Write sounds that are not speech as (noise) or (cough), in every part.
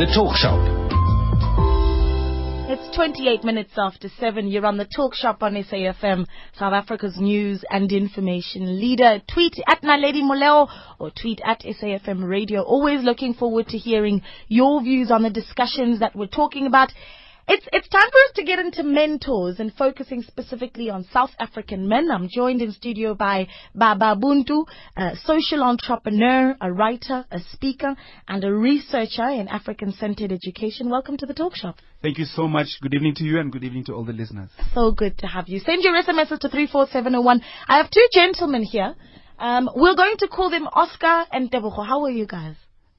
The Talk Shop. It's 28 minutes after 7. You're on the talk shop on SAFM, South Africa's news and information leader. Tweet at Naledi Moleo or tweet at SAFM Radio. Always looking forward to hearing your views on the discussions that we're talking about. It's it's time for us to get into mentors and focusing specifically on South African men. I'm joined in studio by Baba Buntu, a social entrepreneur, a writer, a speaker, and a researcher in African-centered education. Welcome to the talk shop. Thank you so much. Good evening to you and good evening to all the listeners. So good to have you. Send your SMSs to 34701. I have two gentlemen here. Um, we're going to call them Oscar and Tebogo. How are you guys?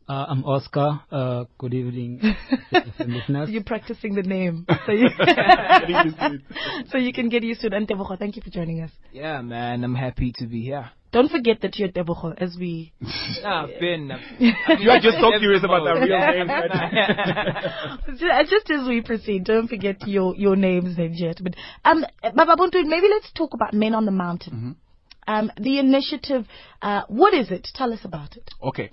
Uh, I'm Oscar. Uh, good evening, (laughs) listeners. You're practicing the name. (laughs) So you, (laughs) so you can get used to it. And Tebogo, thank you for joining us. Yeah, man, I'm happy to be here. Don't forget that you're Tebogo as we. Nah, Ben. You are just so curious about that real name. Right? just, just as we proceed, don't forget your, your names then yet. But, um, Baba Buntu, maybe let's talk about Men on the Mountain. Um, the initiative, uh, what is it? Tell us about it. Okay.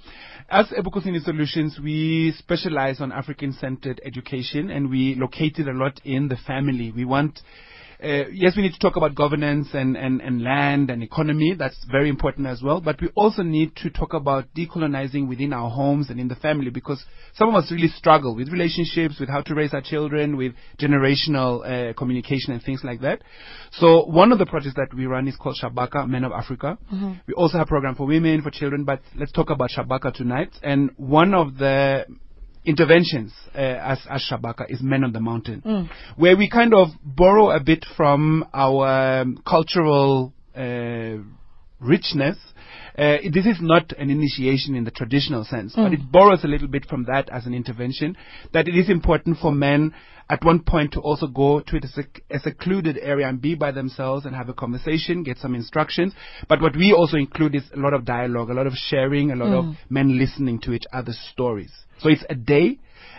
As Ebukhosini Solutions, we specialize on African-centered education and we located a lot in the family. We want uh, yes, we need to talk about governance and, and, and land and economy. That's very important as well. But we also need to talk about decolonizing within our homes and in the family because some of us really struggle with relationships, with how to raise our children, with generational uh, communication and things like that. So one of the projects that we run is called Shabaka, Men of Africa. We also have a program for women, for children, but let's talk about Shabaka tonight. And one of the interventions uh, as, as Shabaka is Men on the Mountain, where we kind of borrow a bit from our um, cultural uh, richness. Uh, this is not an initiation in the traditional sense, but it borrows a little bit from that as an intervention. That it is important for men at one point to also go to a, sec- a secluded area and be by themselves and have a conversation, get some instructions. But what we also include is a lot of dialogue, a lot of sharing, a lot of men listening to each other's stories. So it's a day.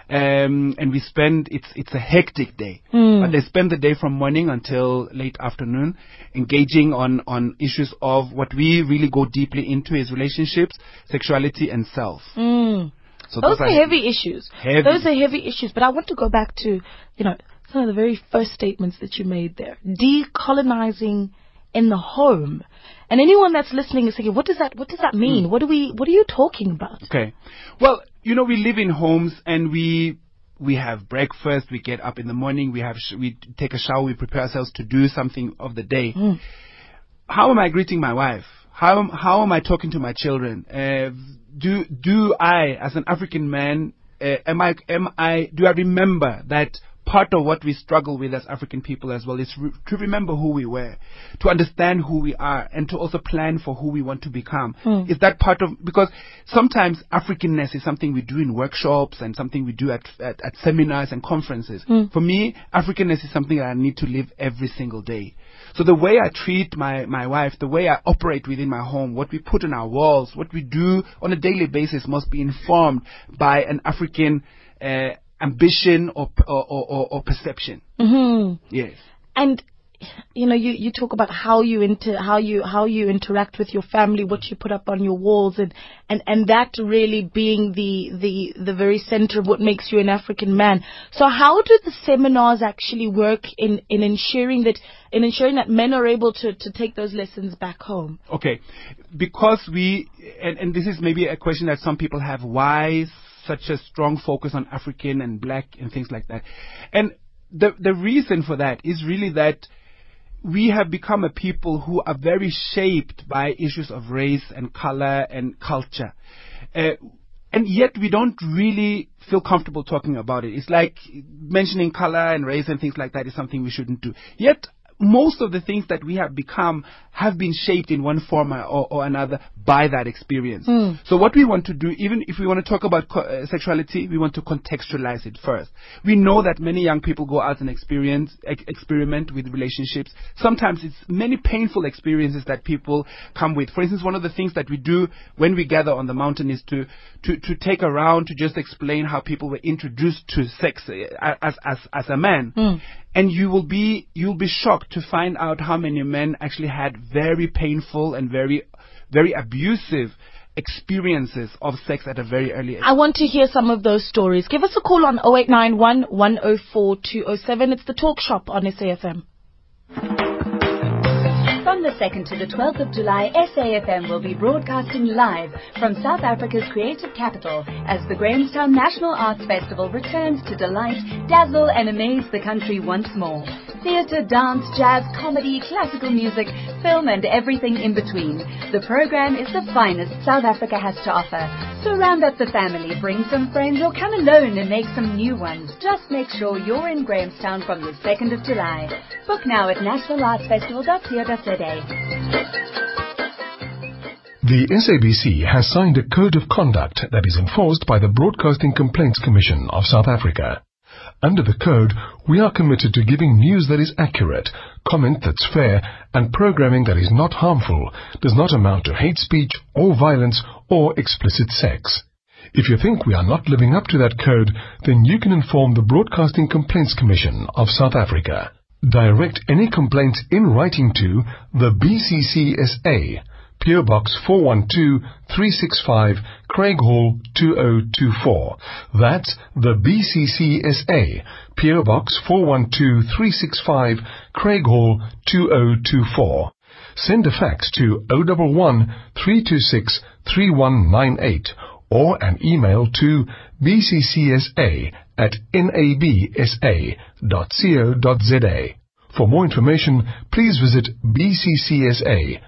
Um, and we spend it's it's a hectic day, hmm. but they spend the day from morning until late afternoon, engaging on on issues of what we really go deeply into is relationships, sexuality, and self. Hmm. So Those are heavy issues. Heavy. Those are heavy issues. But I want to go back to, you know, some of the very first statements that you made there. Decolonizing in the home. And anyone that's listening is thinking, what does that, what does that mean? Hmm. What do we, what are you talking about? Okay. Well, you know, we live in homes and we we have breakfast. We get up in the morning. We have sh- we take a shower. We prepare ourselves to do something of the day. How am I greeting my wife? How am, how am I talking to my children? Uh, do do I, as an African man, uh, am I am I do I remember that part of what we struggle with as African people as well is re- to remember who we were, to understand who we are, and to also plan for who we want to become. Is that part of because sometimes Africanness is something we do in workshops and something we do at at, at seminars and conferences. For me, Africanness is something that I need to live every single day. So the way I treat my, my wife, the way I operate within my home, what we put on our walls, what we do on a daily basis must be informed by an African uh, ambition or, or, or, or, perception. Mm-hmm. Yes. And you know, you, you talk about how you inter, how you how you interact with your family, what you put up on your walls, and, and, and that really being the, the the very center of what makes you an African man. So how do the seminars actually work in, in ensuring that in ensuring that men are able to, to take those lessons back home? Okay, because we, and, and this is maybe a question that some people have, why such a strong focus on African and black and things like that? And the, the reason for that is really that we have become a people who are very shaped by issues of race and color and culture. Uh, and yet we don't really feel comfortable talking about it. It's like mentioning color and race and things like that is something we shouldn't do. Yet most of the things that we have become have been shaped in one form or, or another by that experience. So what we want to do, even if we want to talk about co- uh, sexuality, we want to contextualize it first. We know that many young people go out and experience ex- experiment with relationships. Sometimes it's many painful experiences that people come with. For instance, one of the things that we do when we gather on the mountain is to to, to take around to just explain how people were introduced to sex uh, as as as a man and you will be you'll be shocked to find out how many men actually had very painful and very very abusive experiences of sex at a very early age. I want to hear some of those stories. Give us a call on 0891 104 207. It's the talk shop on SAFM. From the 2nd to the 12th of July, SAFM will be broadcasting live from South Africa's creative capital as the Grahamstown National Arts Festival returns to delight, dazzle and amaze the country once more. Theatre, dance, jazz, comedy, classical music, film and everything in between. The program is the finest South Africa has to offer. So round up the family, bring some friends or come alone and make some new ones. Just make sure you're in Grahamstown from the 2nd of July. Book now at nationalartsfestival.co.za. The SABC has signed a code of conduct that is enforced by the Broadcasting Complaints Commission of South Africa. Under the code, we are committed to giving news that is accurate, comment that's fair, and programming that is not harmful, does not amount to hate speech or violence or explicit sex. If you think we are not living up to that code, then you can inform the Broadcasting Complaints Commission of South Africa. Direct any complaints in writing to the BCCSA, PO Box 412365, Craighall 2024. That's the BCCSA, PO Box 412365, Craighall 2024. Send a fax to 011 326 3198 or an email to bccsa at nabsa.co.za. For more information, please visit bccsa.co.za.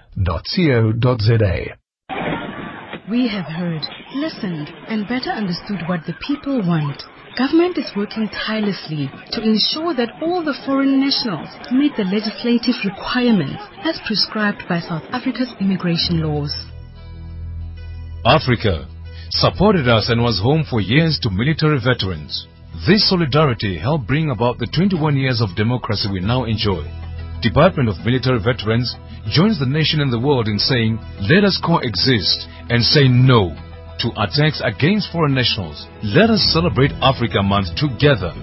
We have heard, listened, and better understood what the people want. Government is working tirelessly to ensure that all the foreign nationals meet the legislative requirements as prescribed by South Africa's immigration laws. Africa supported us and was home for years to military veterans. This solidarity helped bring about the 21 years of democracy we now enjoy. Department of Military Veterans joins the nation and the world in saying, let us coexist and say no to attacks against foreign nationals. Let us celebrate Africa Month together.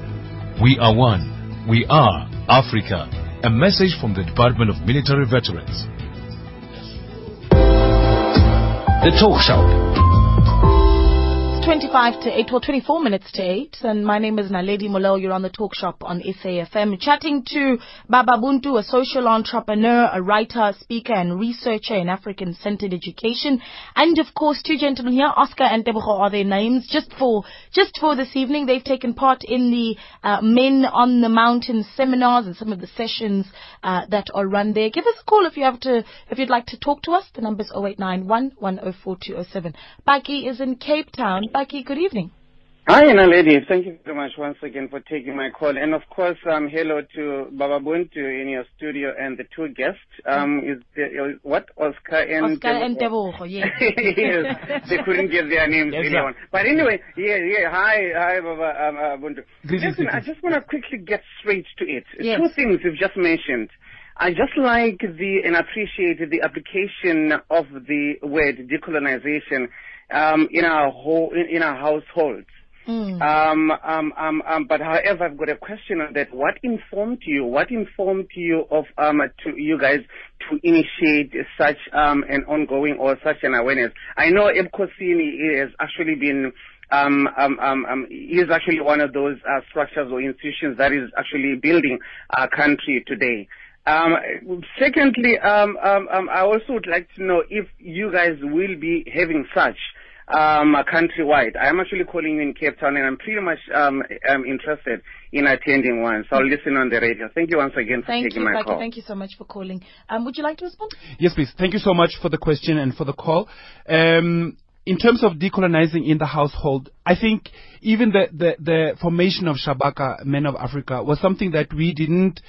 We are one. We are Africa. A message from the Department of Military Veterans. The Talk Shop. 25 to 8, well, 24 minutes to 8, and my name is Naledi Moleo. You're on the talk shop on SAFM, chatting to Baba Buntu, a social entrepreneur, a writer, speaker, and researcher in African centered education. And of course, two gentlemen here, Oscar and Tebogo are their names. Just for, just for this evening, they've taken part in the uh, Men on the Mountain seminars and some of the sessions uh, that are run there. Give us a call if you have to, if you'd like to talk to us. The number's 0891 104207. Baki is in Cape Town. Baki, good evening. Hi, Naledi. Thank you very much once again for taking my call. And of course, um, hello to Baba Buntu in your studio and the two guests. Um, is there, what Oscar and Oscar and Tebogo, yes. (laughs) yes, they couldn't get their names Yes, really sir. But anyway, yeah, yeah. Hi, hi, Baba um, uh, Buntu. Greetings, Listen, I just want to quickly get straight to it. Yes. Two things you've just mentioned. I just like the and appreciate the application of the word decolonization um, in our whole in, in our households. Mm. Um, um, um, um, but however, I've got a question on that. What informed you? What informed you of um, to you guys to initiate such um, an ongoing or such an awareness? I know Ebukhosini has actually been. Um, um, um, um, is actually one of those uh, structures or institutions that is actually building our country today. Um, secondly, um, um, um, I also would like to know if you guys will be having such um, countrywide. I am actually calling you in Cape Town, and I'm pretty much um, um, interested in attending one. So I'll listen on the radio. Thank you once again for Thank taking you, my Baki. call. Thank you so much for calling. Um, would you like to respond? Yes, please. Thank you so much for the question and for the call. Um, in terms of decolonizing in the household, I think even the, the, the formation of Shabaka, Men of Africa, was something that we didn't,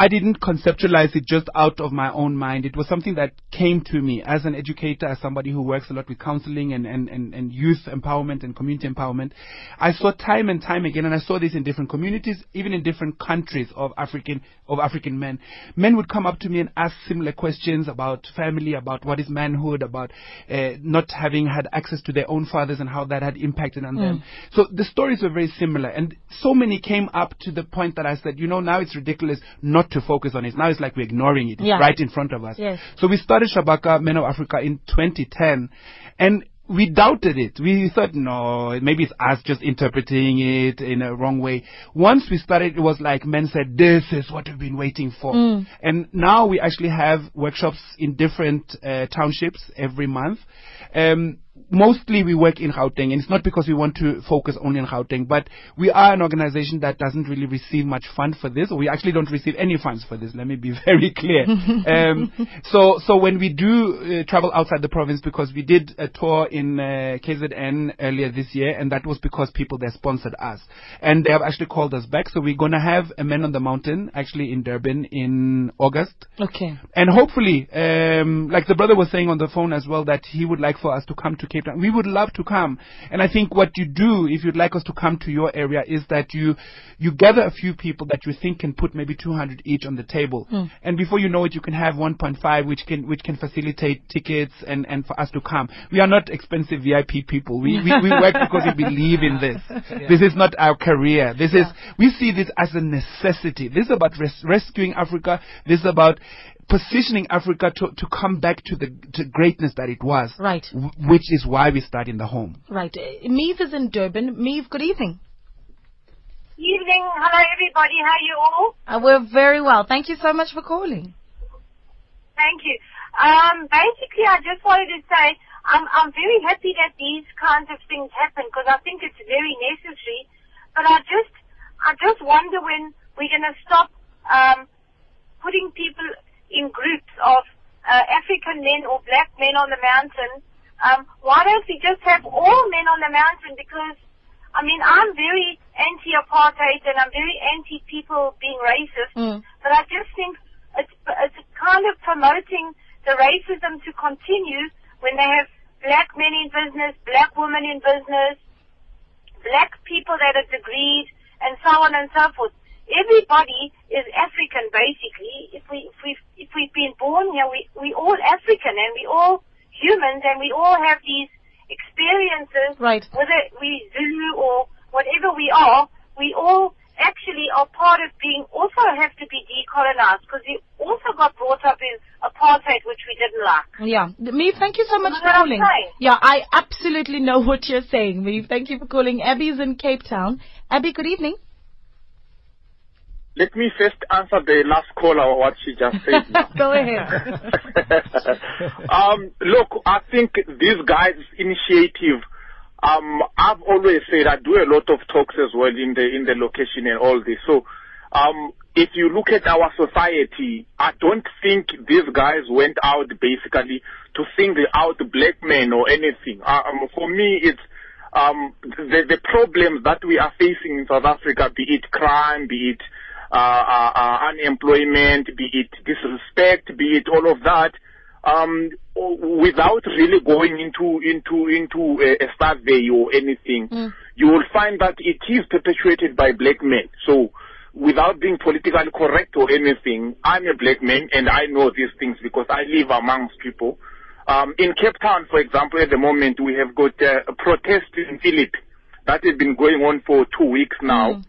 I didn't conceptualize it just out of my own mind. It was something that came to me as an educator, as somebody who works a lot with counseling and, and, and, and youth empowerment and community empowerment. I saw time and time again, and I saw this in different communities, even in different countries of African, of African men. Men would come up to me and ask similar questions about family, about what is manhood, about uh, not having had access to their own fathers and how that had impacted on them. So the stories were very similar, and so many came up to the point that I said, you know, now it's ridiculous not not to focus on it. Now it's like we're ignoring it. It's Yeah. right in front of us. Yes. So we started Shabaka Men of Africa in 2010, and we doubted it. We thought, no, maybe it's us just interpreting it in a wrong way. Once we started, it was like men said, this is what we've been waiting for. Mm. And now we actually have workshops in different uh, townships every month. Um, mostly we work in Gauteng, and it's not because we want to focus only on Gauteng, but we are an organization that doesn't really receive much fund for this, we actually don't receive any funds for this. Let me be (laughs) very clear. (laughs) um, so, so when we do uh, travel outside the province, because we did a tour in uh, KZN earlier this year, and that was because people there sponsored us, and they have actually called us back. So we're gonna have a Man on the Mountain actually in Durban in August. Okay. And hopefully, um, like the brother was saying on the phone as well, that he would like for us to come to Cape Town. We would love to come. And I think what you do, if you'd like us to come to your area, is that you you gather a few people that you think can put maybe 200 each on the table. Mm. And before you know it, you can have 1.5, which can which can facilitate tickets and and for us to come. We are not expensive VIP people. We we, we work (laughs) because we believe in this. This is not our career. This is we see this as a necessity. This is about res- rescuing Africa. This is about positioning Africa to, to come back to the to greatness that it was. Right. w- which is why we start in the home. Right. Uh, Meave is in Durban. Meave, good evening. Evening. Hello, everybody. How are you all? Uh, we're very well. Thank you so much for calling. Thank you. Um, basically, I just wanted to say I'm, I'm very happy that these kinds of things happen because I think it's very necessary. But I just, I just wonder when we're going to stop um, putting people in groups of uh, African men or black men on the mountain. Um, why don't we just have all men on the mountain? Because I mean, I'm very anti-apartheid and I'm very anti-people being racist. Mm. But I just think it's, it's kind of promoting the racism to continue when they have black men in business, black women in business, black people that are degreed, and so on and so forth. Everybody is African, basically. If we if we if we've been born here, we we all African and we all humans, and we all have these experiences. Right. Whether we Zulu or whatever we are, we all actually are part of being also have to be decolonized because we also got brought up in apartheid, which we didn't like. Yeah. Meave, thank you so much You for know calling. Yeah, I absolutely know (laughs) what you're saying, Meave. Thank you for calling. Abby's in Cape Town. Abby, good evening. Let me first answer the last caller what she just said. (laughs) Go ahead. (laughs) um, look, I think these guys' initiative. Um, I've always said I do a lot of talks as well in the in the location and all this. So, um, if you look at our society, I don't think these guys went out basically to single out black men or anything. Um, for me, it's um, the, the problems that we are facing in South Africa, be it crime, be it uh, uh, uh, unemployment, be it disrespect, be it all of that, um, without really going into into into a, a survey or anything, you will find that it is perpetuated by black men. So, without being politically correct or anything, I'm a black man and I know these things because I live amongst people. Um, in Cape Town, for example, at the moment we have got uh, a protest in Philippi that has been going on for two weeks now.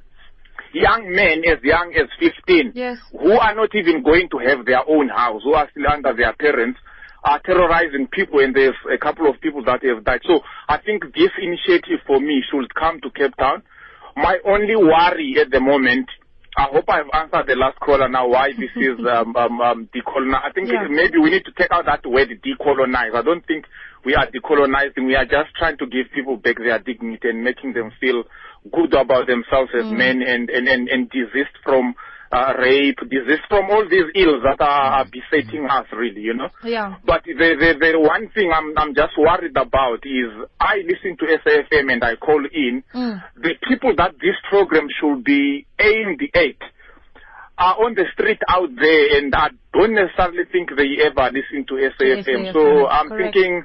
Young men as young as 15 Yes. who are not even going to have their own house, who are still under their parents, are terrorizing people and there's a couple of people that have died. So I think this initiative for me should come to Cape Town. My only worry at the moment, I hope I've answered the last caller now why this (laughs) is um, um, um, decolonize. I think Yeah. maybe we need to take out that word decolonize. I don't think we are decolonizing. We are just trying to give people back their dignity and making them feel good about themselves as men and, and, and, and desist from uh, rape, desist from all these ills that are, are besetting us really, you know. Yeah. But the, the, the one thing I'm, I'm just worried about is I listen to SAFM and I call in. Mm. The people that this program should be aimed at are on the street out there and I don't necessarily think they ever listen to SAFM. So I'm correct. thinking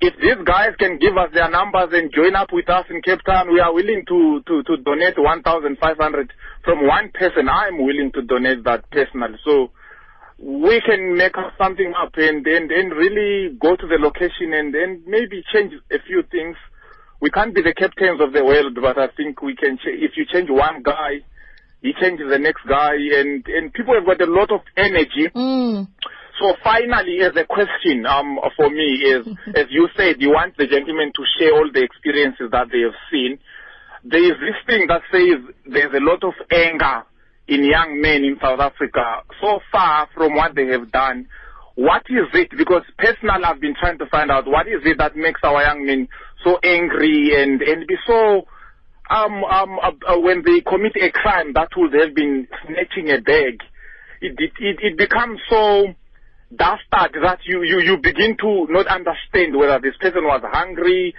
if these guys can give us their numbers and join up with us in Cape Town, we are willing to, to, to donate 1,500 from one person. I'm willing to donate that personally. So we can make something up and then and really go to the location and then maybe change a few things. We can't be the captains of the world, but I think we can. Ch- if you change one guy, he changes the next guy, and and people have got a lot of energy. Mm. So finally, as a question um, for me is, (laughs) as you said, you want the gentlemen to share all the experiences that they have seen. There is this thing that says there's a lot of anger in young men in South Africa so far from what they have done. What is it? Because personally, I've been trying to find out what is it that makes our young men so angry and and be so um um uh, uh, when they commit a crime that would have been snatching a bag. It it it, it becomes so dastard that you, you you begin to not understand whether this person was hungry,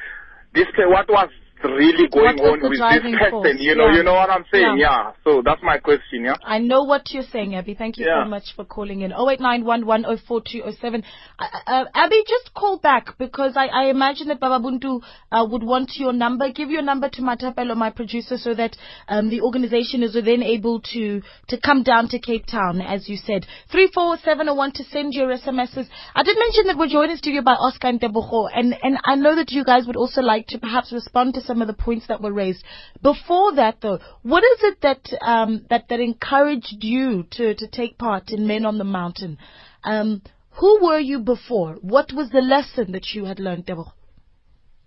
this what was really going on with this person. force? You know, Yeah. you know what I'm saying? Yeah. Yeah. So that's my question. Yeah. I know what you're saying, Abby. Thank you Yeah. so much for calling in. 0891104207. Uh, uh, Abby, just call back because I, I imagine that Baba Buntu uh, would want your number. Give your number to Matapelo, my producer, so that um, the organization is then able to, to come down to Cape Town, as you said. 34701 to send your SMSs. I did mention that we're joined in studio by Oscar and Tebogo, and, and I know that you guys would also like to perhaps respond to some of the points that were raised. Before that, though, what is it that um, that that encouraged you to to take part in Men on the Mountain? Um, who were you before? What was the lesson that you had learned, Tebogo?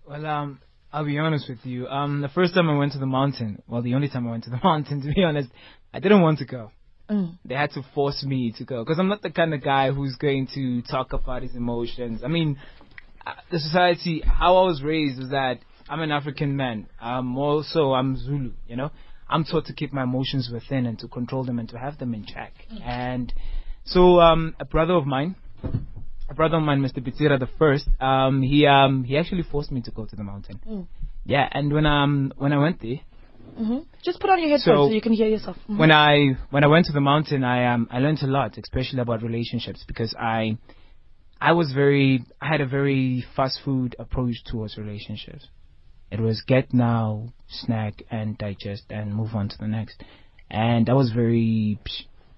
Well, um, I'll be honest with you. Um, the first time I went to the mountain, well, the only time I went to the (laughs) mountain, to be honest, I didn't want to go. Mm. They had to force me to go because I'm not the kind of guy who's going to talk about his emotions. I mean, uh, the society, how I was raised was that I'm an African man. Um, also I'm Zulu. You know, I'm taught to keep my emotions within and to control them and to have them in check. And so, um, a brother of mine, a brother of mine, Mr. Bitira the first, um, he um, he actually forced me to go to the mountain. Mm. Yeah, and when um when I went there, hmm Just put on your headphones so, So, you can hear yourself. Mhm. when I when I went to the mountain, I um I learned a lot, especially about relationships, because I I was very I had a very fast food approach towards relationships. It was get now, snack, and digest, and move on to the next. And I was very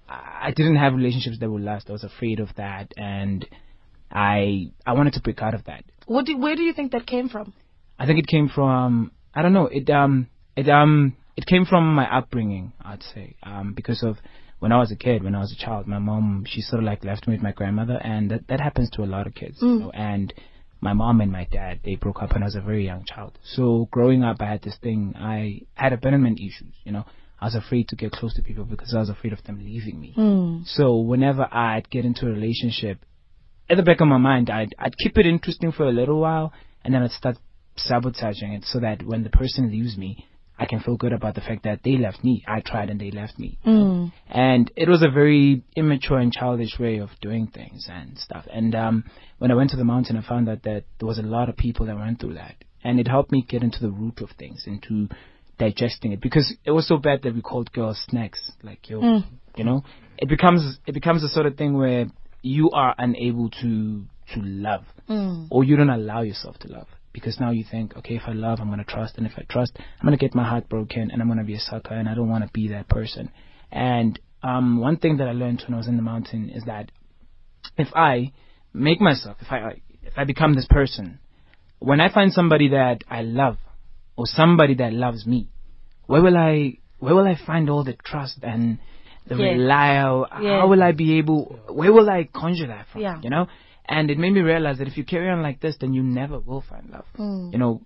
I didn't have relationships that would last. I was afraid of that, and I I wanted to break out of that. what do, where do you think that came from? I think it came from I don't know it um it um it came from my upbringing I'd say um because of when I was a kid when I was a child my mom she sort of like left me with my grandmother and that that happens to a lot of kids you Mm. know, and my mom and my dad they broke up when I was a very young child. So growing up I had this thing I had abandonment issues you know. I was afraid to get close to people because I was afraid of them leaving me. Mm. so whenever I'd get into a relationship, at the back of my mind, I'd I'd keep it interesting for a little while, and then I'd start sabotaging it so that when the person leaves me, I can feel good about the fact that they left me. I tried and they left me. Mm. And it was a very immature and childish way of doing things and stuff. And um, when I went to the mountain, I found out that there was a lot of people that went through that, and it helped me get into the root of things, into digesting it, because it was so bad that we called girls snacks, like yo, Mm. you know. It becomes it becomes a sort of thing where you are unable to to love, Mm. or you don't allow yourself to love. Because now you think, okay, if I love, I'm gonna trust, and if I trust, I'm gonna get my heart broken, and I'm gonna be a sucker, and I don't want to be that person. And um, one thing that I learned when I was in the mountain is that if I make myself, if I if I become this person, when I find somebody that I love, or somebody that loves me, where will I where will I find all the trust and the Yes. reliable? Yes. How will I be able? Where will I conjure that from? Yeah. You know. And it made me realize that if you carry on like this, then you never will find love. Mm. You know,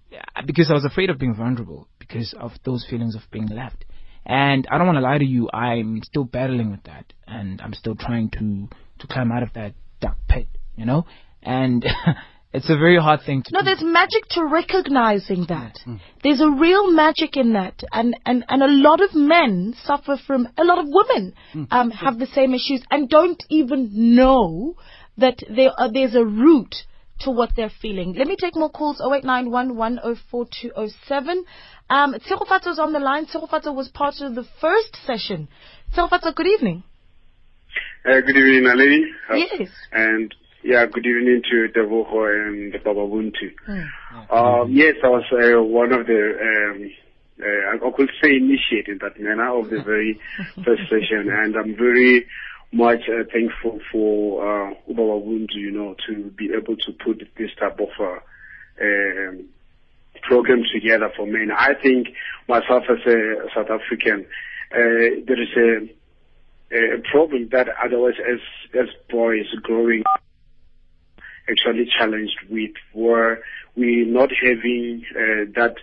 because I was afraid of being vulnerable because of those feelings of being left. And I don't want to lie to you, I'm still battling with that, and I'm still trying to to climb out of that dark pit. You know, and (laughs) it's a very hard thing to No, do. there's magic to recognizing that. There's a real magic in that, and and and a lot of men suffer from. A lot of women um, have the same issues and don't even know that there uh, there's a root to what they're feeling. Let me take more calls. 0891104207. Um, Tsegofatso's on the line. Tsegofatso was part of the first session. Tsegofatso, good evening. Uh, good evening, Naledi. Uh, Yes. And yeah, good evening to Devoho and Baba Buntu. Um, yes, I was uh, one of the, um, uh, I could say initiate in that manner of the very (laughs) first session, and I'm very much uh, thankful for uh, Baba Buntu, you know, to be able to put this type of uh, um, program together for men. I think myself as a South African, uh, there is a, a problem that otherwise as, as boys growing actually challenged with where we not having uh, that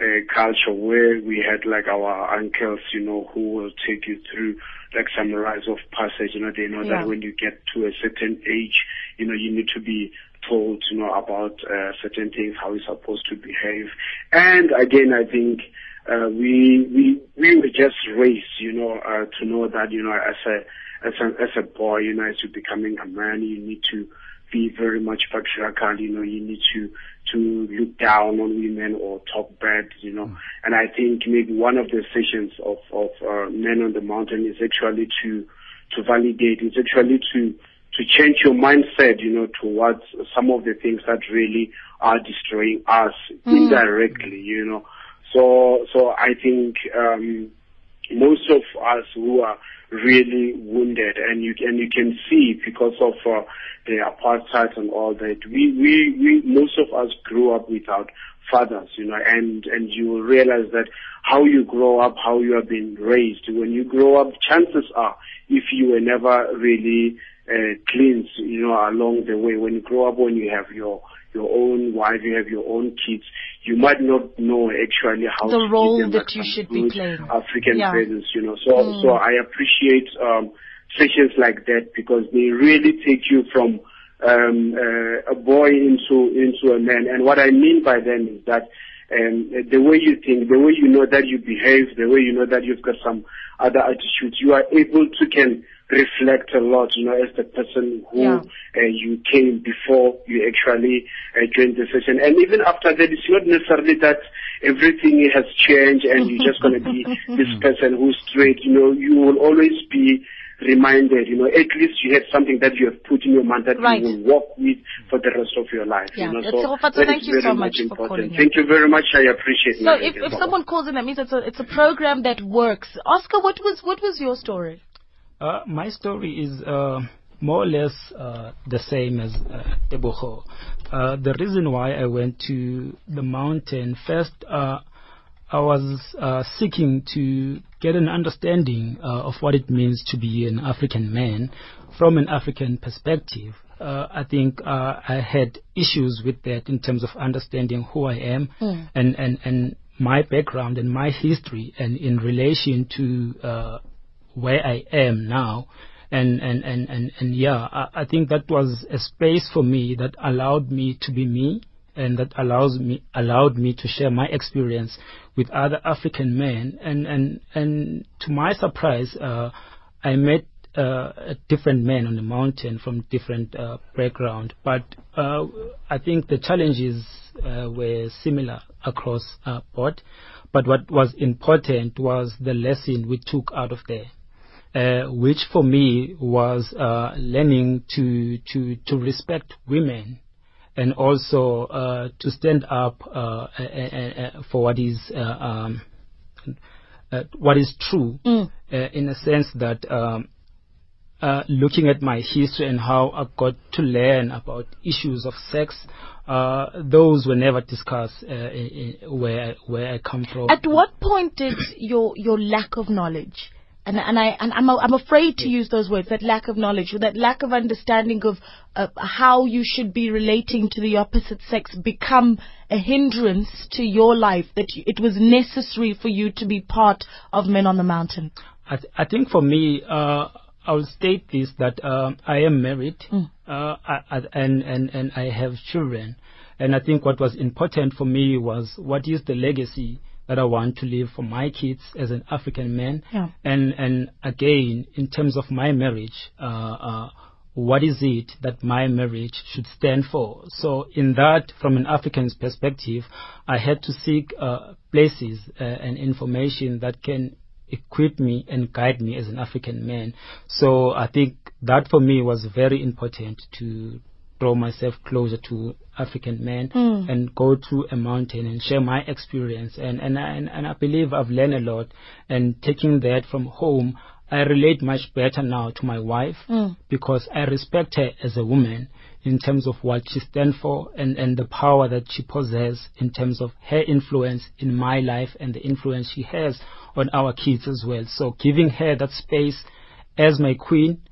uh, culture where we had like our uncles, you know, who will take you through like some rites of passage. You know, they know Yeah. that when you get to a certain age, you know, you need to be told, you know, about uh, certain things, how you're supposed to behave. And again, I think uh, we we we were just raised, you know, uh, to know that you know, as a as a as a boy, you know, as you're becoming a man, you need to be very much patriarchal. You know, you need to to look down on women or talk bad. You know, and I think maybe one of the sessions of of uh, Men on the Mountain is actually to to validate. It's actually to to change your mindset. You know, towards some of the things that really are destroying us Mm. indirectly. You know, so so I think. um most of us who are really wounded and you and you can see because of uh, the apartheid and all that we we we most of us grew up without fathers you know and and you will realize that how you grow up how you have been raised when you grow up chances are if you were never really uh, cleansed you know along the way when you grow up when you have your your own wife, you have your own kids, you might not know actually how The to role them that you should be playing. African Yeah. values, you know. So Mm. so I appreciate um sessions like that because they really take you from um uh, a boy into into a man. And what I mean by that is that um, the way you think, the way you know that you behave, the way you know that you've got some other attitudes, you are able to can reflect a lot, you know, as the person who Yeah. uh, you came before you actually uh, joined the session. And even after that, it's not necessarily that everything has changed and you're just going to be (laughs) this person who's straight. You know, you will always be reminded, you know, at least you have something that you have put in your mind that Right. you will walk with for the rest of your life. Yeah. You know, so all- thank you so much for calling in. Thank you very much. I appreciate So it. if, if someone calls in, that means it's a it's a program that works. Oscar, what was what was your story? Uh, my story is uh, more or less uh, the same as uh, Tebogo. Uh, the reason why I went to the mountain first, uh, I was uh, seeking to get an understanding uh, of what it means to be an African man from an African perspective. Uh, I think uh, I had issues with that in terms of understanding who I am Mm. and, and, and my background and my history and in relation to uh, where I am now. And, and, and, and, and yeah, I, I think that was a space for me that allowed me to be me and that allows me allowed me to share my experience with other African men. And and and to my surprise uh, I met uh, different men on the mountain from different uh, background. But uh, I think the challenges uh, were similar across uh, board. But what was important was the lesson we took out of there uh, which for me was uh, learning to to to respect women and also uh, to stand up uh, uh, for what is uh, um, uh, what is true Mm. uh, in a sense that um, uh, looking at my history and how I got to learn about issues of sex, uh, those were never discussed uh, in, in where where I come from. At what point did your your lack of knowledge and and I and I'm I'm afraid to use those words that lack of knowledge or that lack of understanding of uh, how you should be relating to the opposite sex become a hindrance to your life that it was necessary for you to be part of Men on the Mountain. I, th- I think for me, uh, I will state this that um, I am married, Mm. uh, I, I, and and and I have children, and I think what was important for me was what is the legacy that I want to leave for my kids as an African man, Yeah. and and again in terms of my marriage. Uh, uh, what is it that my marriage should stand for? So, in that, from an African's perspective, I had to seek uh, places uh, and information that can equip me and guide me as an African man. So, I think that for me was very important to draw myself closer to African men Mm. and go to a mountain and share my experience. And, and, I- and, and I believe I've learned a lot. And taking that from home, I relate much better now to my wife Mm. because I respect her as a woman. in terms of what she stands for and, and the power that she possesses in terms of her influence in my life and the influence she has on our kids as well. So giving her that space as my queen,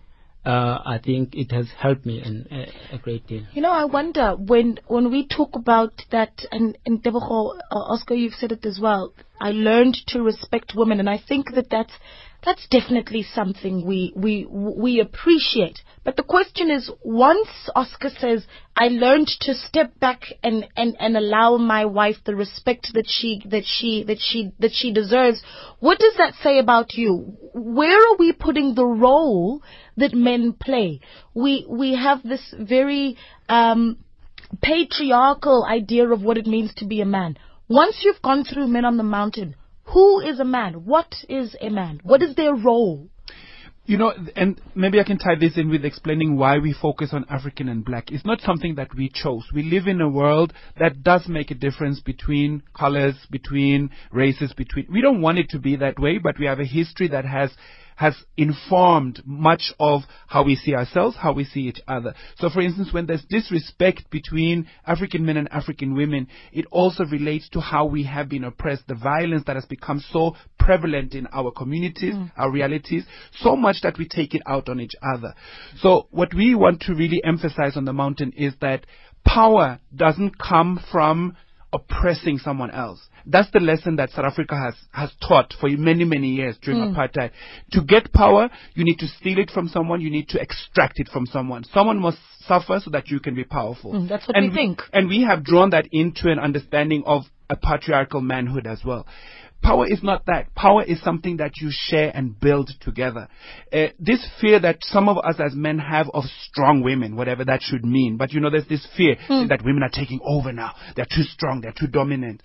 uh, I think it has helped me in, a, a great deal. You know, I wonder when when we talk about that, and and Tebogo, uh, Oscar, you've said it as well. I learned to respect women, and I think that that's that's definitely something we, we, we appreciate. But the question is, once Oscar says, I learned to step back and, and, and allow my wife the respect that she, that she, that she, that she deserves, what does that say about you? Where are we putting the role that men play? We, we have this very, um, patriarchal idea of what it means to be a man. Once you've gone through Men on the Mountain, who is a man? What is a man? What is their role? You know, and maybe I can tie this in with explaining why we focus on African and black. It's not something that we chose. We live in a world that does make a difference between colors, between races, between. We don't want it to be that way, but we have a history that has has informed much of how we see ourselves, how we see each other. So, for instance, when there's disrespect between African men and African women, it also relates to how we have been oppressed, the violence that has become so prevalent in our communities, mm. our realities, so much that we take it out on each other. So, what we want to really emphasize on the mountain is that power doesn't come from oppressing someone else. That's the lesson that South Africa has, has taught for many, many years during mm. apartheid. To get power, you need to steal it from someone, you need to extract it from someone. Someone must suffer so that you can be powerful. Mm, that's what and we think. And we have drawn that into an understanding of a patriarchal manhood as well. Power is not that. Power is something that you share and build together. Uh, this fear that some of us as men have of strong women, whatever that should mean, but you know, there's this fear mm. that women are taking over now. They're too strong. They're too dominant.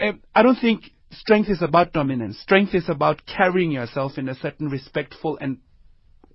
Uh, I don't think strength is about dominance. Strength is about carrying yourself in a certain respectful and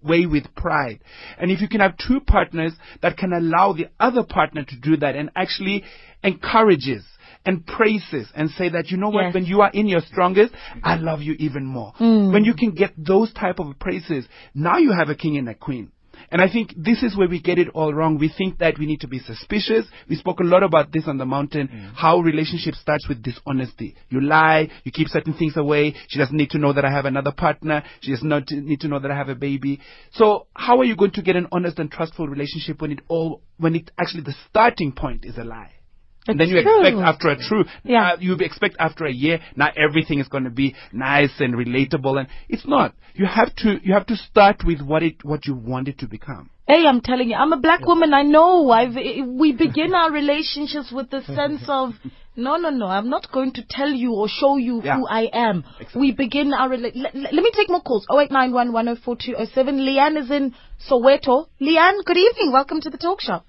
way with pride. And if you can have two partners that can allow the other partner to do that and actually encourages and praises and say that, you know what, yes. when you are in your strongest, I love you even more. Mm. When you can get those type of praises, now you have a king and a queen. And I think this is where we get it all wrong. We think that we need to be suspicious. We spoke a lot about this on the mountain, mm. how relationship starts with dishonesty. You lie, you keep certain things away. She doesn't need to know that I have another partner. She does not need to know that I have a baby. So how are you going to get an honest and trustful relationship when it all, when it actually the starting point is a lie? And then you true. expect after a true, yeah. Uh, you expect after a year, now everything is going to be nice and relatable, and it's not. You have to, you have to start with what it, what you want it to become. Hey, I'm telling you, I'm a black woman. I know. I've, we begin our relationships with the sense of, no, no, no. I'm not going to tell you or show you yeah. who I am. Exactly. We begin our. Rela- let, let, me take more calls. Oh eight nine one one zero four two zero seven. Leanne is in Soweto. Leanne, good evening. Welcome to the talk shop.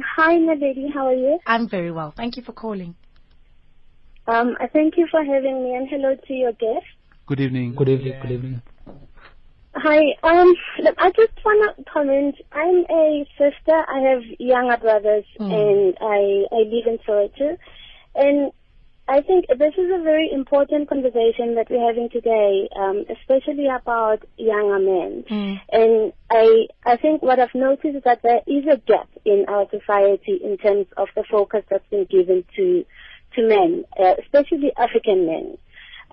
Hi, Naledi. How are you? I'm very well. Thank you for calling. Um, I thank you for having me, and hello to your guest. Good evening. Good evening. Good evening. Hi. Um, I just want to comment. I'm a sister. I have younger brothers, mm. and I I live in Soweto. And I think this is a very important conversation that we're having today, um, especially about younger men. Mm. And I, I think what I've noticed is that there is a gap in our society in terms of the focus that's been given to to men, uh, especially African men.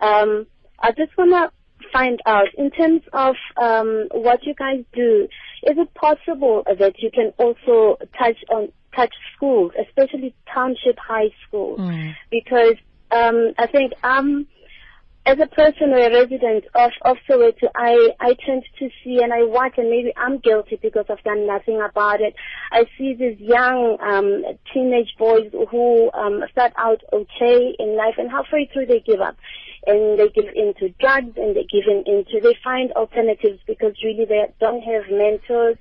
Um, I just want to find out in terms of um, what you guys do. Is it possible that you can also touch on touch schools, especially township high schools, mm. because um, I think um, as a person or a resident of, of Soweto, I, I tend to see and I watch, and maybe I'm guilty because I've done nothing about it. I see these young um, teenage boys who um, start out okay in life, and halfway through they give up. And they give into drugs and they give in into, they find alternatives because really they don't have mentors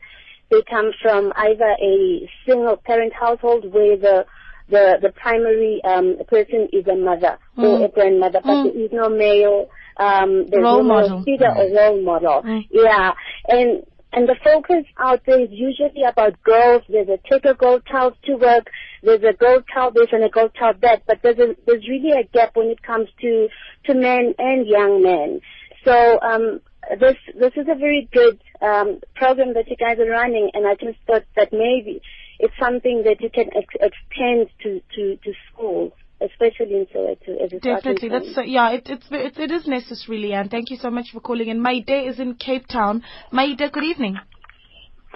they come from either a single parent household where the the, the primary um, person is a mother mm. or a grandmother, but mm. there is no male um, there's role no model. figure mm. or role model. Mm. Yeah, and and the focus out there is usually about girls. There's a take a girl child to work. There's a girl child this and a girl child that. But there's a, there's really a gap when it comes to to men and young men. So um, this this is a very good um, program that you guys are running, and I just thought that maybe it's something that you can ex- extend to, to, to schools, especially in Soweto. As a Definitely, that's uh, yeah. It, it's it, it is necessary, and thank you so much for calling in. Maide is in Cape Town. Maide, good evening.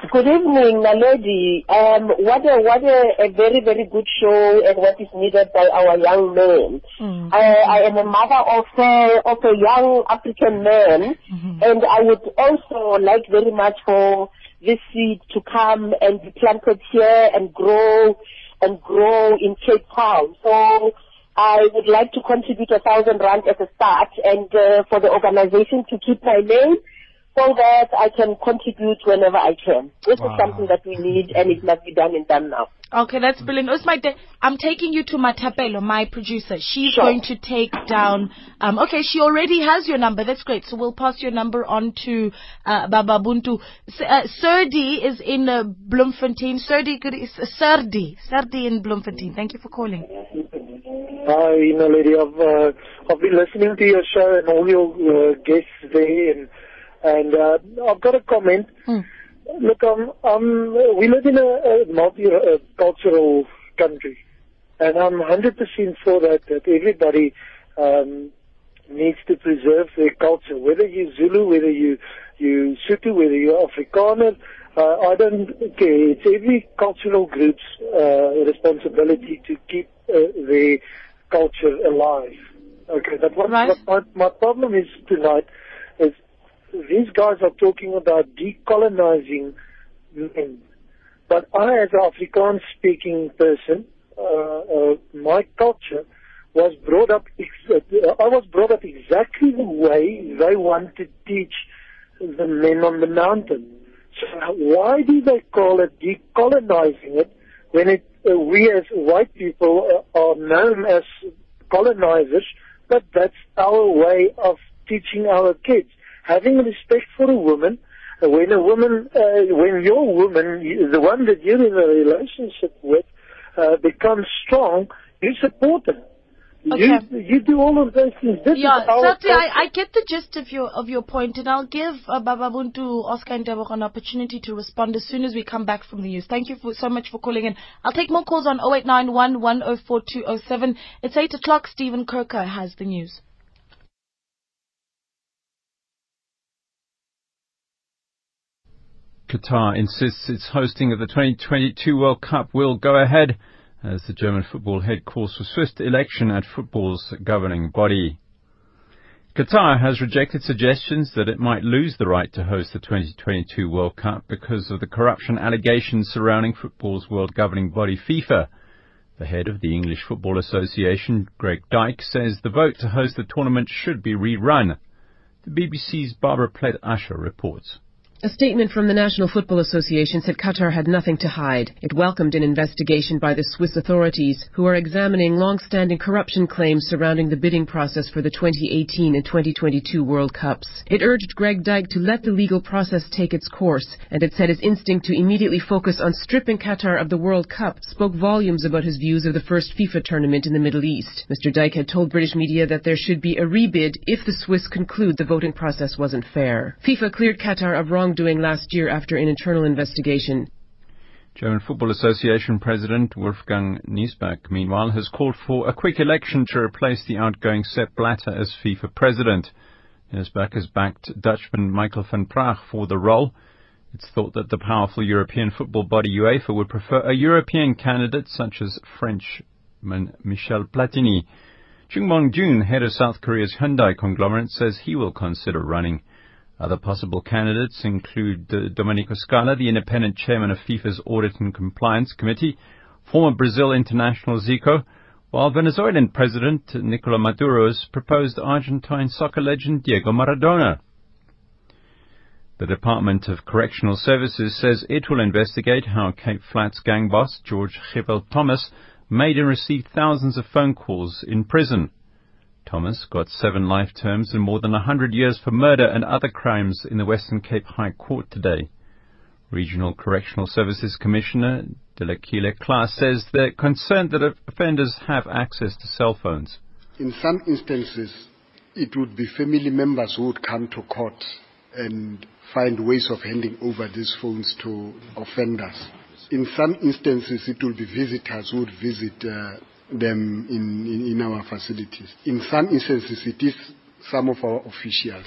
Good evening, Naledi. Um, what a what a, a very very good show and what is needed by our young men. Mm. I, I am a mother of a, of a young African man, and I would also like very much for this seed to come and be planted here and grow and grow in Cape Town. So I would like to contribute a thousand rand as a start, and uh, for the organization to keep my name so that I can contribute whenever I can. This Wow. is something that we need, and it must be done and done now. Okay, that's brilliant. Usmaide, I'm taking you to Matapelo, my producer. She's Sure. going to take down. Um, okay, she already has your number. That's great. So we'll pass your number on to uh, Baba Buntu. S- uh, Serdi is in uh, Bloemfontein. Serdi, good. Is, Serdi, Serdi in Bloemfontein. Thank you for calling. Hi, Naledi. I've uh, I've been listening to your show and all your uh, guests there, and and uh, I've got a comment. Look, um, um, we live in a, a multicultural country, and I'm 100% for that. That everybody um, needs to preserve their culture, whether you're Zulu, whether you you Sotho, whether you're Afrikaner. Uh, I don't care. It's every cultural group's uh, responsibility to keep uh, their culture alive. Okay, but what, what my, my problem is tonight these guys are talking about decolonizing men. But I, as an Afrikaans speaking person, uh, uh, my culture was brought up, ex- uh, I was brought up exactly the way they want to teach the men on the mountain. So why do they call it decolonizing it when it, uh, we as white people uh, are known as colonizers, but that's our way of teaching our kids. Having respect for a woman, uh, when a woman, uh, when your woman, the one that you're in a relationship with, uh, becomes strong, you support her. You, you do all of those things. This Yeah, our I, I get the gist of your of your point, and I'll give uh, Baba Buntu, Oscar, and Tebogo an opportunity to respond as soon as we come back from the news. Thank you for, so much for calling in. I'll take more calls on 0891 104207. It's 8 o'clock. Stephen Kirker has the news. Qatar insists its hosting of the 2022 World Cup will go ahead as the German football head calls for swift election at football's governing body. Qatar has rejected suggestions that it might lose the right to host the 2022 World Cup because of the corruption allegations surrounding football's world governing body FIFA. The head of the English Football Association, Greg Dyke, says the vote to host the tournament should be rerun. The BBC's Barbara Plett Usher reports. A statement from the National Football Association said Qatar had nothing to hide. It welcomed an investigation by the Swiss authorities, who are examining long-standing corruption claims surrounding the bidding process for the 2018 and 2022 World Cups. It urged Greg Dyke to let the legal process take its course, and it said his instinct to immediately focus on stripping Qatar of the World Cup spoke volumes about his views of the first FIFA tournament in the Middle East. Mr. Dyke had told British media that there should be a rebid if the Swiss conclude the voting process wasn't fair. FIFA cleared Qatar of wrongdoing last year after an internal investigation. German Football Association President Wolfgang Niersbach, meanwhile, has called for a quick election to replace the outgoing Sepp Blatter as FIFA president. Niersbach has backed Dutchman Michael van Praag for the role. It's thought that the powerful European football body UEFA would prefer a European candidate such as Frenchman Michel Platini. Chung Mong-jun, head of South Korea's Hyundai conglomerate, says he will consider running. Other possible candidates include Domenico Scala, the independent chairman of FIFA's Audit and Compliance Committee, former Brazil international Zico, while Venezuelan President Nicolas Maduro's proposed Argentine soccer legend Diego Maradona. The Department of Correctional Services says it will investigate how Cape Flats gang boss George Gibbel Thomas made and received thousands of phone calls in prison. Thomas got seven life terms and more than a hundred years for murder and other crimes in the Western Cape High Court today. Regional Correctional Services Commissioner Delekile Klaas says they're concerned that offenders have access to cell phones. In some instances, it would be family members who would come to court and find ways of handing over these phones to offenders. In some instances, it will be visitors who would visit uh, them in, in, in our facilities. In some instances, it is some of our officials.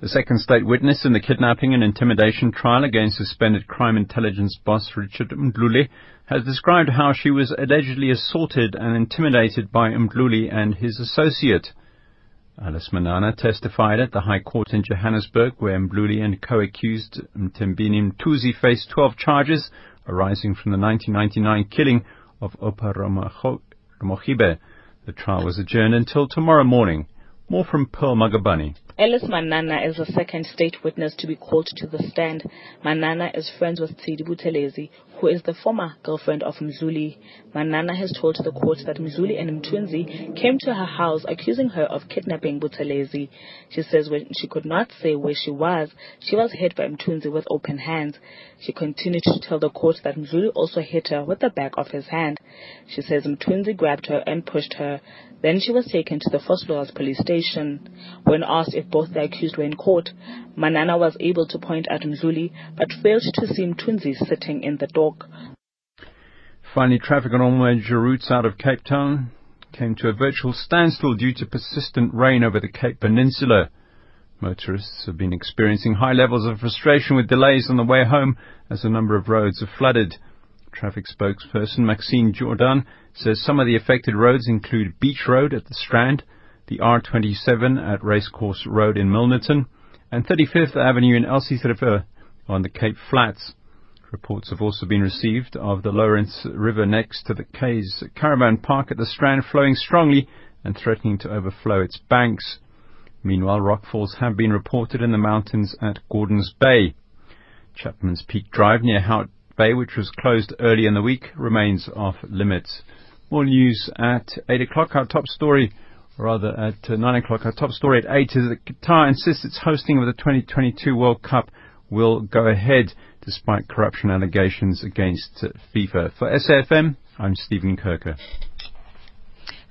The second state witness in the kidnapping and intimidation trial against suspended crime intelligence boss Richard Mdluli has described how she was allegedly assaulted and intimidated by Mdluli and his associate. Alice Manana testified at the High Court in Johannesburg where Mdluli and co-accused Mthembeni Mthunzi faced 12 charges arising from the 1999 killing of Oupa Ramogibe. The trial was adjourned until tomorrow morning. More from Pearl Magabani. Alice Manana is the second state witness to be called to the stand. Manana is friends with Tsidi Buthelezi, who is the former girlfriend of Mdluli. Manana has told the court that Mdluli and Mthunzi came to her house accusing her of kidnapping Buthelezi. She says when she could not say where she was, she was hit by Mthunzi with open hands. She continued to tell the court that Mdluli also hit her with the back of his hand. She says Mthunzi grabbed her and pushed her. Then she was taken to the Vosloorus police station. When asked if both the accused were in court, Manana was able to point at Mdluli but failed to see Mthunzi sitting in the dock. Finally, traffic on all major routes out of Cape Town came to a virtual standstill due to persistent rain over the Cape Peninsula. Motorists have been experiencing high levels of frustration with delays on the way home as a number of roads are flooded. Traffic spokesperson Maxine Jordan says some of the affected roads include Beach Road at the Strand, the R27 at Racecourse Road in Milnerton, and 35th Avenue in Elsies River on the Cape Flats. Reports have also been received of the Lourens River next to the Kays Caravan Park at the Strand flowing strongly and threatening to overflow its banks. Meanwhile, rockfalls have been reported in the mountains at Gordons Bay. Chapman's Peak Drive near Hout Bay, which was closed early in the week, remains off limits. More news at 8 o'clock. Our top story, rather at uh, 9 o'clock, our top story at 8 is that Qatar insists its hosting of the 2022 World Cup will go ahead despite corruption allegations against FIFA. For SAFM, I'm Stephen Kirker.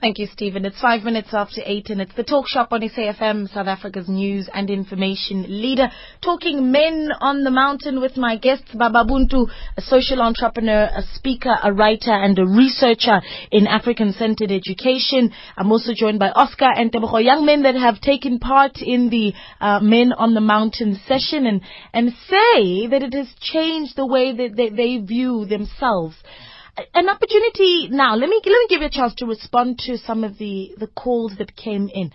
Thank you, Stephen. It's five minutes after eight, and it's the talk shop on SAFM, South Africa's news and information leader, talking men on the mountain with my guests, Baba Buntu, a social entrepreneur, a speaker, a writer, and a researcher in African-centered education. I'm also joined by Oscar and Tebogo, young men that have taken part in the uh, Men on the Mountain session, and and say that it has changed the way that they, they view themselves an opportunity now. Let me let me give you a chance to respond to some of the the calls that came in.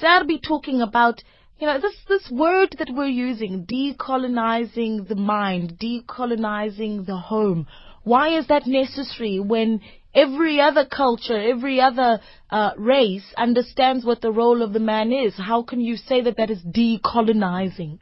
Serbi talking about you know this this word that we're using, decolonizing the mind, decolonizing the home. Why is that necessary when every other culture, every other uh, race understands what the role of the man is? How can you say that that is decolonizing?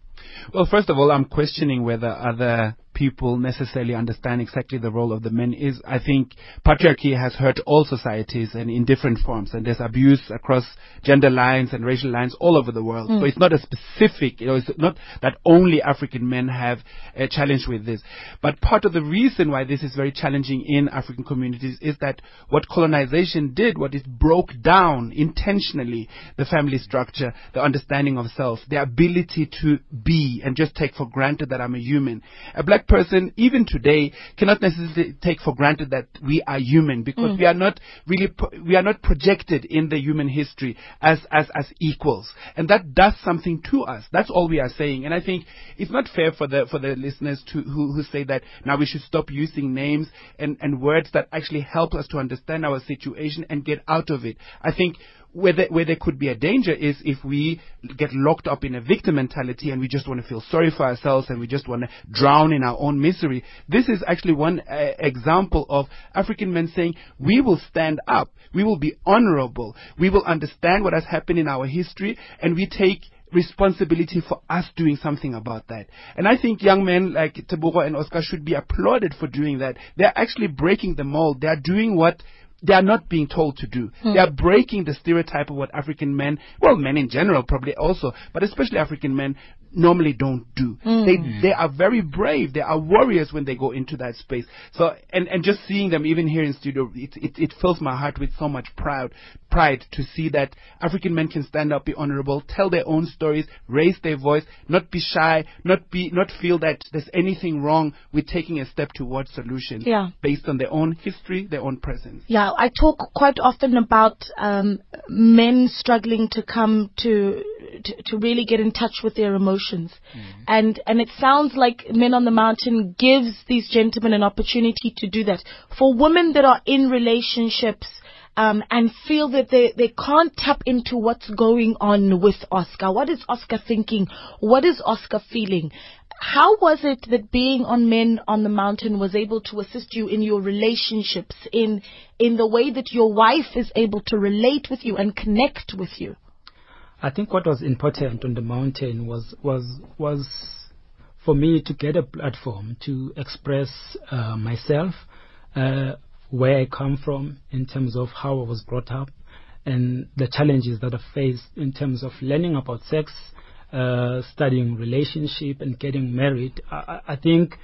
Well, first of all, I'm questioning whether other people necessarily understand exactly the role of the men is. I think patriarchy has hurt all societies and in different forms, and there's abuse across gender lines and racial lines all over the world. Mm. So it's not a specific, you know, it's not that only African men have a challenge with this. But part of the reason why this is very challenging in African communities is that what colonization did, what it broke down intentionally, the family structure, the understanding of self, the ability to be and just take for granted that I'm a human. A black person, even today, cannot necessarily take for granted that we are human because mm. we are not really, pro- we are not projected in the human history as, as, as equals. And that does something to us. That's all we are saying. And I think it's not fair for the, for the listeners to, who, who say that now we should stop using names and, and words that actually help us to understand our situation and get out of it. I think where there, where there could be a danger is if we get locked up in a victim mentality and we just want to feel sorry for ourselves and we just want to drown in our own misery. This is actually one uh, example of African men saying, we will stand up, we will be honorable, we will understand what has happened in our history, and we take responsibility for us doing something about that. And I think young men like Tebogo and Oscar should be applauded for doing that. They're actually breaking the mold. They're doing what they are not being told to do. Hmm. They are breaking the stereotype of what African men, well, men in general probably also, but especially African men normally don't do. Mm. They they are very brave. They are warriors when they go into that space. So and and just seeing them even here in studio, it it, it fills my heart with so much pride pride to see that African men can stand up, be honorable, tell their own stories, raise their voice, not be shy, not be not feel that there's anything wrong with taking a step towards solutions Yeah. based on their own history, their own presence. Yeah, I talk quite often about um, men struggling to come to, to to really get in touch with their emotions, and and it sounds like Men on the Mountain gives these gentlemen an opportunity to do that. For women that are in relationships. Um, and feel that they, they can't tap into what's going on with Oscar. What is Oscar thinking? What is Oscar feeling? How was it that being on Men on the Mountain was able to assist you in your relationships, in in the way that your wife is able to relate with you and connect with you? I think what was important on the mountain was was was for me to get a platform to express uh, myself, uh, where I come from in terms of how I was brought up, and the challenges that I faced in terms of learning about sex, uh, studying relationship, and getting married. I, I I think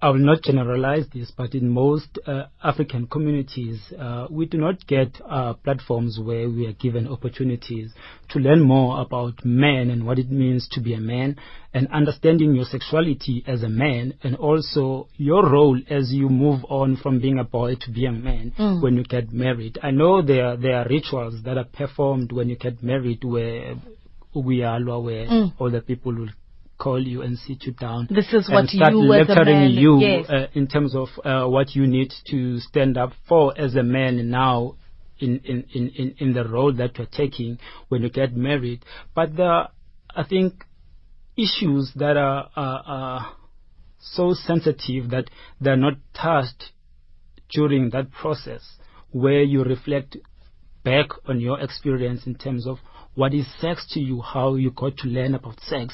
I will not generalize this, but in most uh, African communities, uh, we do not get uh, platforms where we are given opportunities to learn more about men and what it means to be a man, and understanding your sexuality as a man, and also your role as you move on from being a boy to being a man Mm. when you get married. I know there are, there are rituals that are performed when you get married where we are where Mm. all the people will call you and sit you down. This is and what start you lecturing you yes. uh, in terms of uh, what you need to stand up for as a man now in, in, in, in, in the role that you're taking when you get married. But there are, I think, issues that are, are, are so sensitive that they're not touched during that process where you reflect back on your experience in terms of what is sex to you, how you got to learn about sex,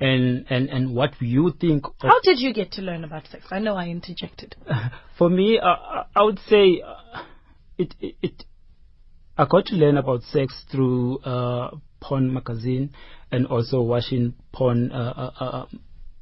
and, and, and what you think of How did you get to learn about sex? I know I interjected. (laughs) for me, uh, I- I would say uh, it, it, it. I got to learn about sex through uh, porn magazine and also watching porn uh, uh, uh,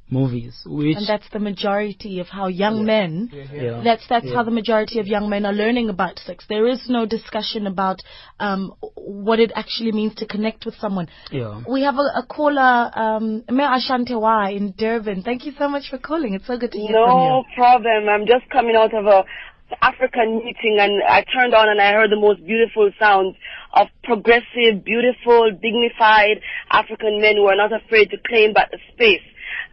movies, which and that's the majority of how young men Yeah. that's that's Yeah. how the majority of young men are learning about sex there is no discussion about um what it actually means to connect with someone yeah. we have a, a caller um Mayor Ashantewa in Durban thank you so much for calling it's so good to hear from you No problem. I'm just coming out of a African meeting and I turned on and I heard the most beautiful sounds of progressive, beautiful, dignified African men who are not afraid to claim back the space.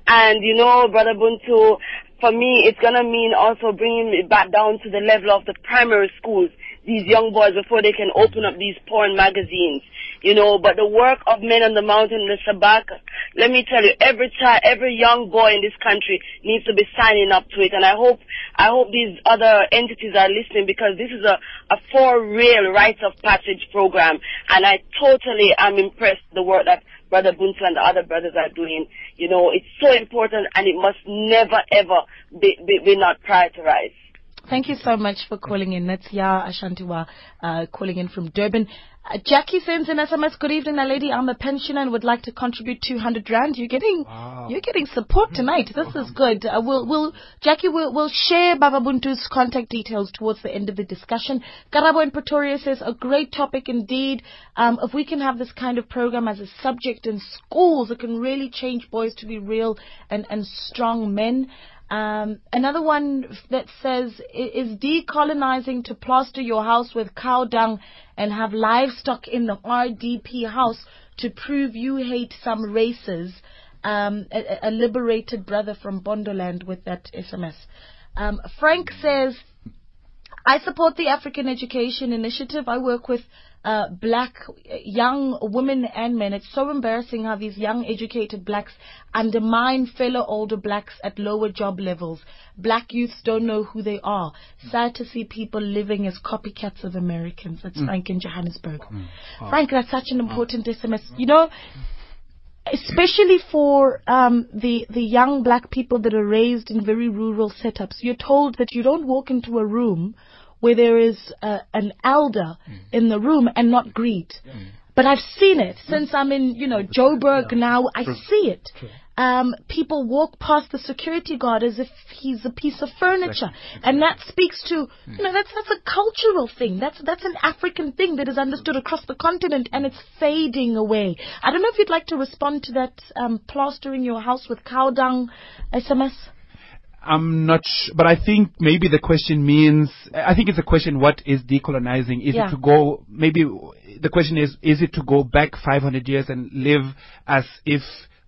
And you know, Brother Buntu, for me, it's gonna mean also bringing it back down to the level of the primary schools. These young boys before they can open up these porn magazines, you know. But the work of Men on the Mountain, the Sabak, let me tell you, every child, every young boy in this country needs to be signing up to it. And I hope, I hope these other entities are listening because this is a, a for real rites of passage program. And I totally am impressed the work that Brother Buntu and the other brothers are doing. You know, it's so important and it must never ever be, be, be not prioritized. Thank you so much for calling in. That's Ya Ashantiwa uh, calling in from Durban. Uh, Jackie sends an SMS. Good evening, my lady. I'm a pensioner and would like to contribute 200 rand. You're getting, you're getting support tonight. This is good. Uh, we'll, we'll, Jackie, we'll, we'll share Baba Buntu's contact details towards the end of the discussion. Garabo in Pretoria says a great topic indeed. Um, if we can have this kind of program as a subject in schools, it can really change boys to be real and, and strong men. Um, another one that says, "I- is decolonizing to plaster your house with cow dung and have livestock in the RDP house to prove you hate some races. Um, a- a liberated brother from Pondoland with that SMS. Um, Frank says, I support the African Education Initiative. I work with uh, black uh, young women and men. It's so embarrassing how these young educated blacks undermine fellow older blacks at lower job levels. Black youths don't know who they are. Sad to see people living as copycats of Americans. That's Mm. Frank in Johannesburg. Wow. Frank, that's such an important SMS. You know, especially for um, the the young black people that are raised in very rural setups, you're told that you don't walk into a room where there is uh, an elder in the room and not greet. But but I've seen it since I'm in, you know, Joburg now. I see it. Um, people walk past the security guard as if he's a piece of furniture, and that speaks to, you know, that's that's a cultural thing. That's that's an African thing that is understood across the continent, and it's fading away. I don't know if you'd like to respond to that. Um, plastering your house with cow dung, SMS. I'm not, sh- but I think maybe the question means, I think it's a question, what is decolonizing? Is Yeah. it to go, maybe the question is, is it to go back 500 years and live as if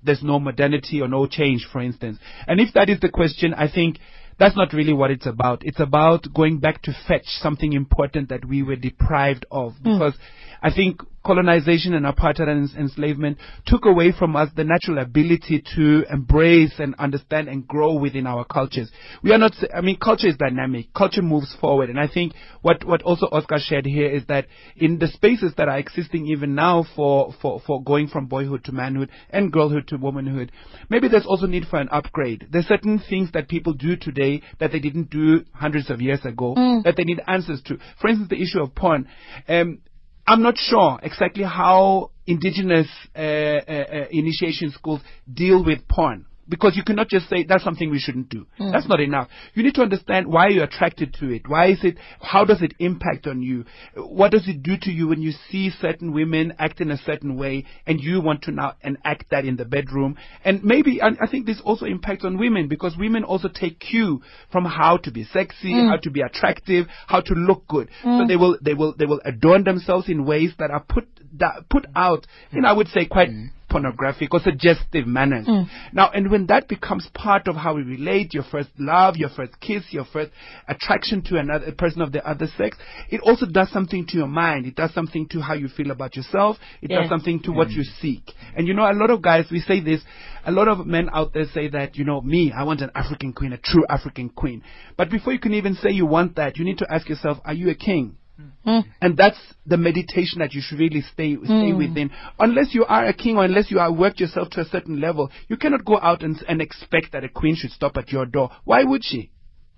there's no modernity or no change, for instance? And if that is the question, I think that's not really what it's about. It's about going back to fetch something important that we were deprived of. Hmm. Because I think colonization and apartheid and enslavement took away from us the natural ability to embrace and understand and grow within our cultures. We are not, I mean, culture is dynamic. Culture moves forward. And I think what, what also Oscar shared here is that in the spaces that are existing even now for, for, for going from boyhood to manhood and girlhood to womanhood, maybe there's also need for an upgrade. There's certain things that people do today that they didn't do hundreds of years ago Mm. that they need answers to. For instance, the issue of porn. Um, I'm not sure exactly how indigenous uh, uh, uh, initiation schools deal with porn. Because you cannot just say that's something we shouldn't do. Mm. That's not enough. You need to understand why you're attracted to it. Why is it, how does it impact on you? What does it do to you when you see certain women act in a certain way and you want to now enact that in the bedroom? And maybe, and I think this also impacts on women because women also take cue from how to be sexy, Mm. how to be attractive, how to look good. So Mm. they will, they will, they will adorn themselves in ways that are put, that, put out, know, I would say quite pornographic or suggestive manners. Mm. Now, and when that becomes part of how we relate, your first love, your first kiss, your first attraction to another a person of the other sex, it also does something to your mind. It does something to how you feel about yourself. It Yeah. does something to what you seek. And you know, a lot of guys, we say this, a lot of men out there say that, you know, me, I want an African queen, a true African queen. But before you can even say you want that, you need to ask yourself, are you a king? And that's the meditation that you should really stay stay Mm. within. Unless you are a king or unless you are worked yourself to a certain level, you cannot go out and, and expect that a queen should stop at your door. Why would she?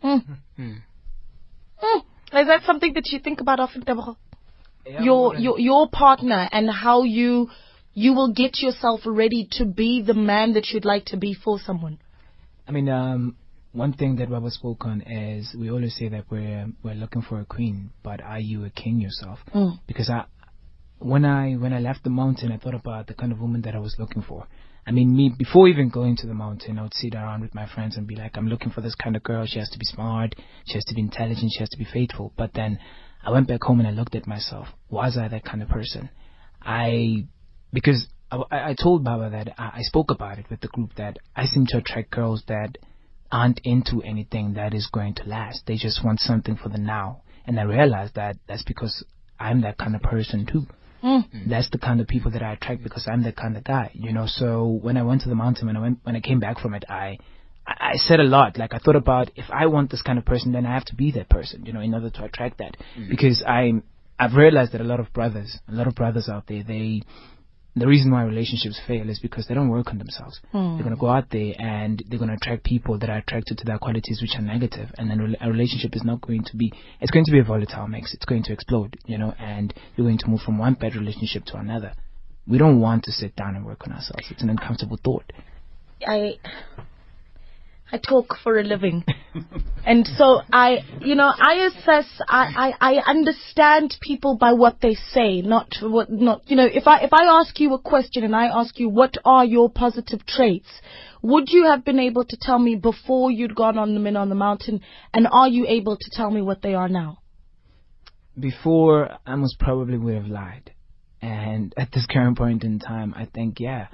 Mm. Mm. Is that something that you think about often, Tebogo? your your your partner and how you you will get yourself ready to be the man that you'd like to be for someone. I mean, um, one thing that Baba spoke on is we always say that we're we're looking for a queen, but are you a king yourself? Mm. Because I, when I when I left the mountain, I thought about the kind of woman that I was looking for. I mean, me before even going to the mountain, I would sit around with my friends and be like, I'm looking for this kind of girl. She has to be smart, she has to be intelligent, she has to be faithful. But then I went back home and I looked at myself. Was I that kind of person? I because I, I told Baba that I, I spoke about it with the group that I seem to attract girls that aren't into anything that is going to last. They just want something for the now. And I realized that that's because I'm that kind of person too. Mm. That's the kind of people that I attract because I'm that kind of guy, you know. So when I went to the mountain, when I went, when I came back from it, I, I I said a lot. Like I thought about if I want this kind of person, then I have to be that person, you know, in order to attract that. Because I'm, I've realized that a lot of brothers, a lot of brothers out there, they, the reason why relationships fail is because they don't work on themselves. Hmm. They're gonna go out there and they're gonna attract people that are attracted to their qualities which are negative, and then a relationship is not going to be. It's going to be a volatile mix. It's going to explode, you know, and you're going to move from one bad relationship to another. We don't want to sit down and work on ourselves. It's an uncomfortable thought. I I talk for a living. (laughs) and so I, you know, I assess, I, I, I understand people by what they say, not what, not, you know, if I, if I ask you a question and I ask you what are your positive traits, would you have been able to tell me before you'd gone on the men on the mountain and are you able to tell me what they are now? Before, I most probably would have lied. And at this current point in time, I think, yeah.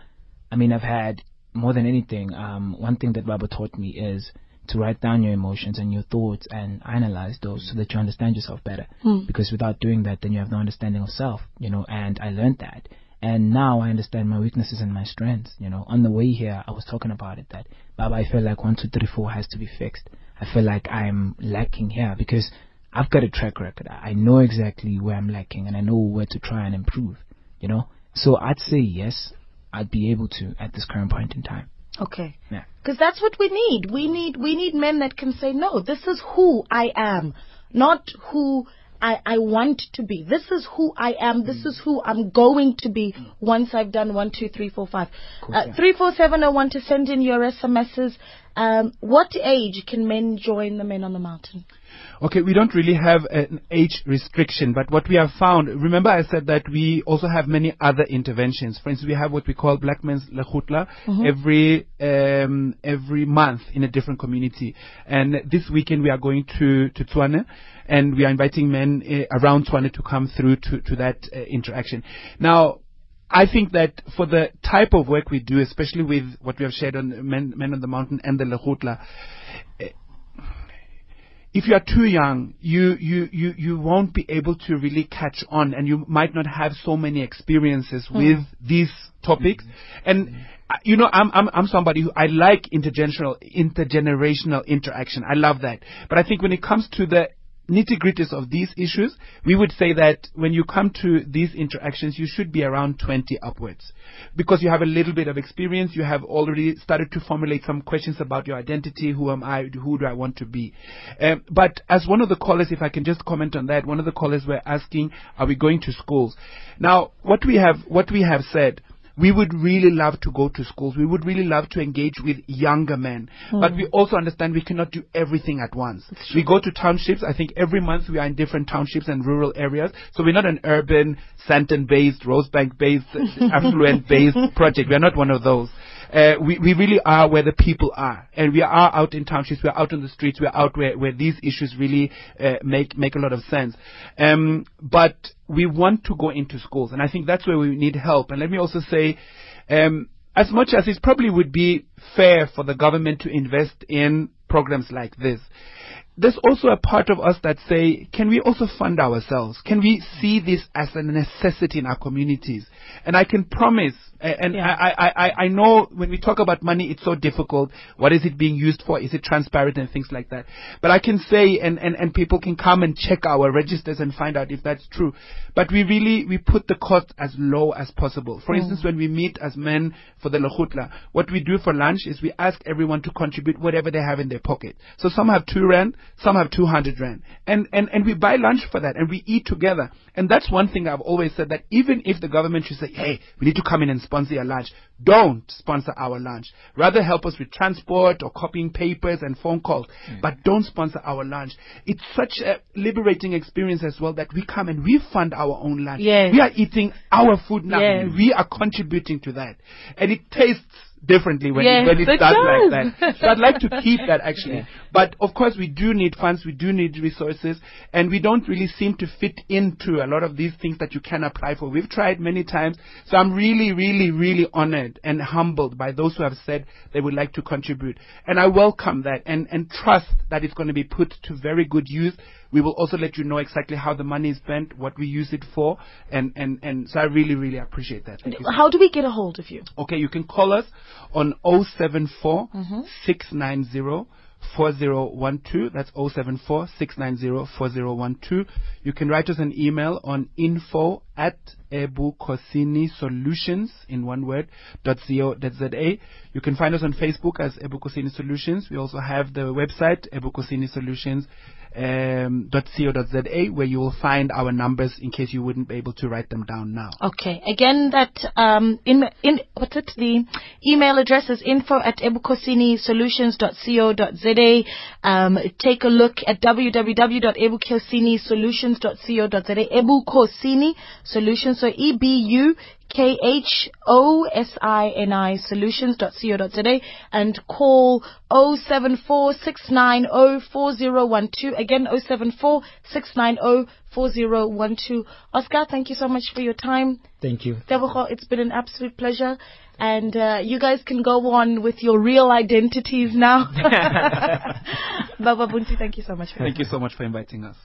I mean, I've had more than anything, um, one thing that Baba taught me is to write down your emotions and your thoughts and analyze those so that you understand yourself better. Hmm. Because without doing that, then you have no understanding of self, you know, and I learned that. And now I understand my weaknesses and my strengths, you know. On the way here, I was talking about it that, Baba, I feel like one, two, three, four has to be fixed. I feel like I'm lacking here because I've got a track record. I know exactly where I'm lacking and I know where to try and improve, you know. So I'd say yes, I'd be able to at this current point in time. Okay. Yeah. Because that's what we need. We need we need men that can say, no, this is who I am, not who I, I want to be. This is who I am. This is who I'm going to be once I've done one, two, three, four, five. Uh, three, four, seven. I want to send in your SMSs. Um, what age can men join the Men on the Mountain? Okay, we don't really have an age restriction, but what we have found, remember I said that we also have many other interventions. For instance, we have what we call Black Men's Lekgotla Mhm. every um, every month in a different community. And this weekend we are going to to Tshwane, and we are inviting men uh, around Tshwane to come through to to that uh, interaction. Now. I think that for the type of work we do, especially with what we have shared on Men, Men on the Mountain and the Lekgotla, if you are too young, you, you, you, you won't be able to really catch on and you might not have so many experiences Hmm. with these topics. And, uh, you know, I'm, I'm, I'm somebody who, I like intergenerational, intergenerational interaction. I love that. But I think when it comes to the nitty gritties of these issues, we would say that when you come to these interactions, you should be around 20 upwards. Because you have a little bit of experience, you have already started to formulate some questions about your identity, who am I, who do I want to be. Um, but as one of the callers, if I can just comment on that, one of the callers were asking, are we going to schools? Now, what we have, what we have said, we would really love to go to schools. We would really love to engage with younger men. But Hmm. we also understand we cannot do everything at once. We go to townships. I think every month we are in different townships and rural areas. So we're not an urban, Sandton-based, Rosebank-based, (laughs) affluent-based project. We are not one of those. Uh, we, we really are where the people are. And we are out in townships, we are out on the streets, we are out where, where these issues really uh, make, make a lot of sense. Um, but we want to go into schools, and I think that's where we need help. And let me also say, um, as much as it probably would be fair for the government to invest in programs like this, there's also a part of us that say, can we also fund ourselves? Can we see this as a necessity in our communities? And I can promise, and I, I, I, I know when we talk about money, it's so difficult. What is it being used for? Is it transparent and things like that? But I can say, and, and, and people can come and check our registers and find out if that's true. But we really, we put the cost as low as possible. For Mm. instance, when we meet as men for the Lekgotla, what we do for lunch is we ask everyone to contribute whatever they have in their pocket. So some have two rand, some have 200 rand. And, and, and we buy lunch for that and we eat together. And that's one thing I've always said that even if the government should say, hey, we need to come in and sponsor your lunch, don't sponsor our lunch. Rather help us with transport or copying papers and phone calls, hmm. but don't sponsor our lunch. It's such a liberating experience as well that we come and we fund our own lunch. Yes. We are eating our food now. Yes. We are contributing to that. And it tastes differently when, Yes, it, when it it starts does. like that. So I'd like to (laughs) keep that actually. But of course we do need funds, we do need resources, and we don't really seem to fit into a lot of these things that you can apply for. We've tried many times. So I'm really, really, really honored and humbled by those who have said they would like to contribute. And I welcome that and, and trust that it's going to be put to very good use. We will also let you know exactly how the money is spent, what we use it for, and, and, and so I really, really appreciate that. Thank How do we get a hold of you? Okay, you can call us on 074 mm-hmm. 690 4012. That's 074 690 4012. You can write us an email on info at ebukhosini solutions in one word dot co dot za. You can find us on Facebook as Ebukhosini Solutions. We also have the website ebukhosini solutions um, dot co dot za where you will find our numbers in case you wouldn't be able to write them down now. Okay. Again, that um, in in what's it? The email address is info at ebukhosinisolutions.co.za. Um, take a look at www.ebukhosinisolutions.co.za. Ebukhosini Solutions. So E B U K H O S I N I solutions.co.za and call 0746904012. Again, 0746904012. Oscar, thank you so much for your time. Thank you. Tebogo, it's been an absolute pleasure. And uh, you guys can go on with your real identities now. (laughs) (laughs) Baba Buntu, thank you so much. For Thank you so much for inviting us.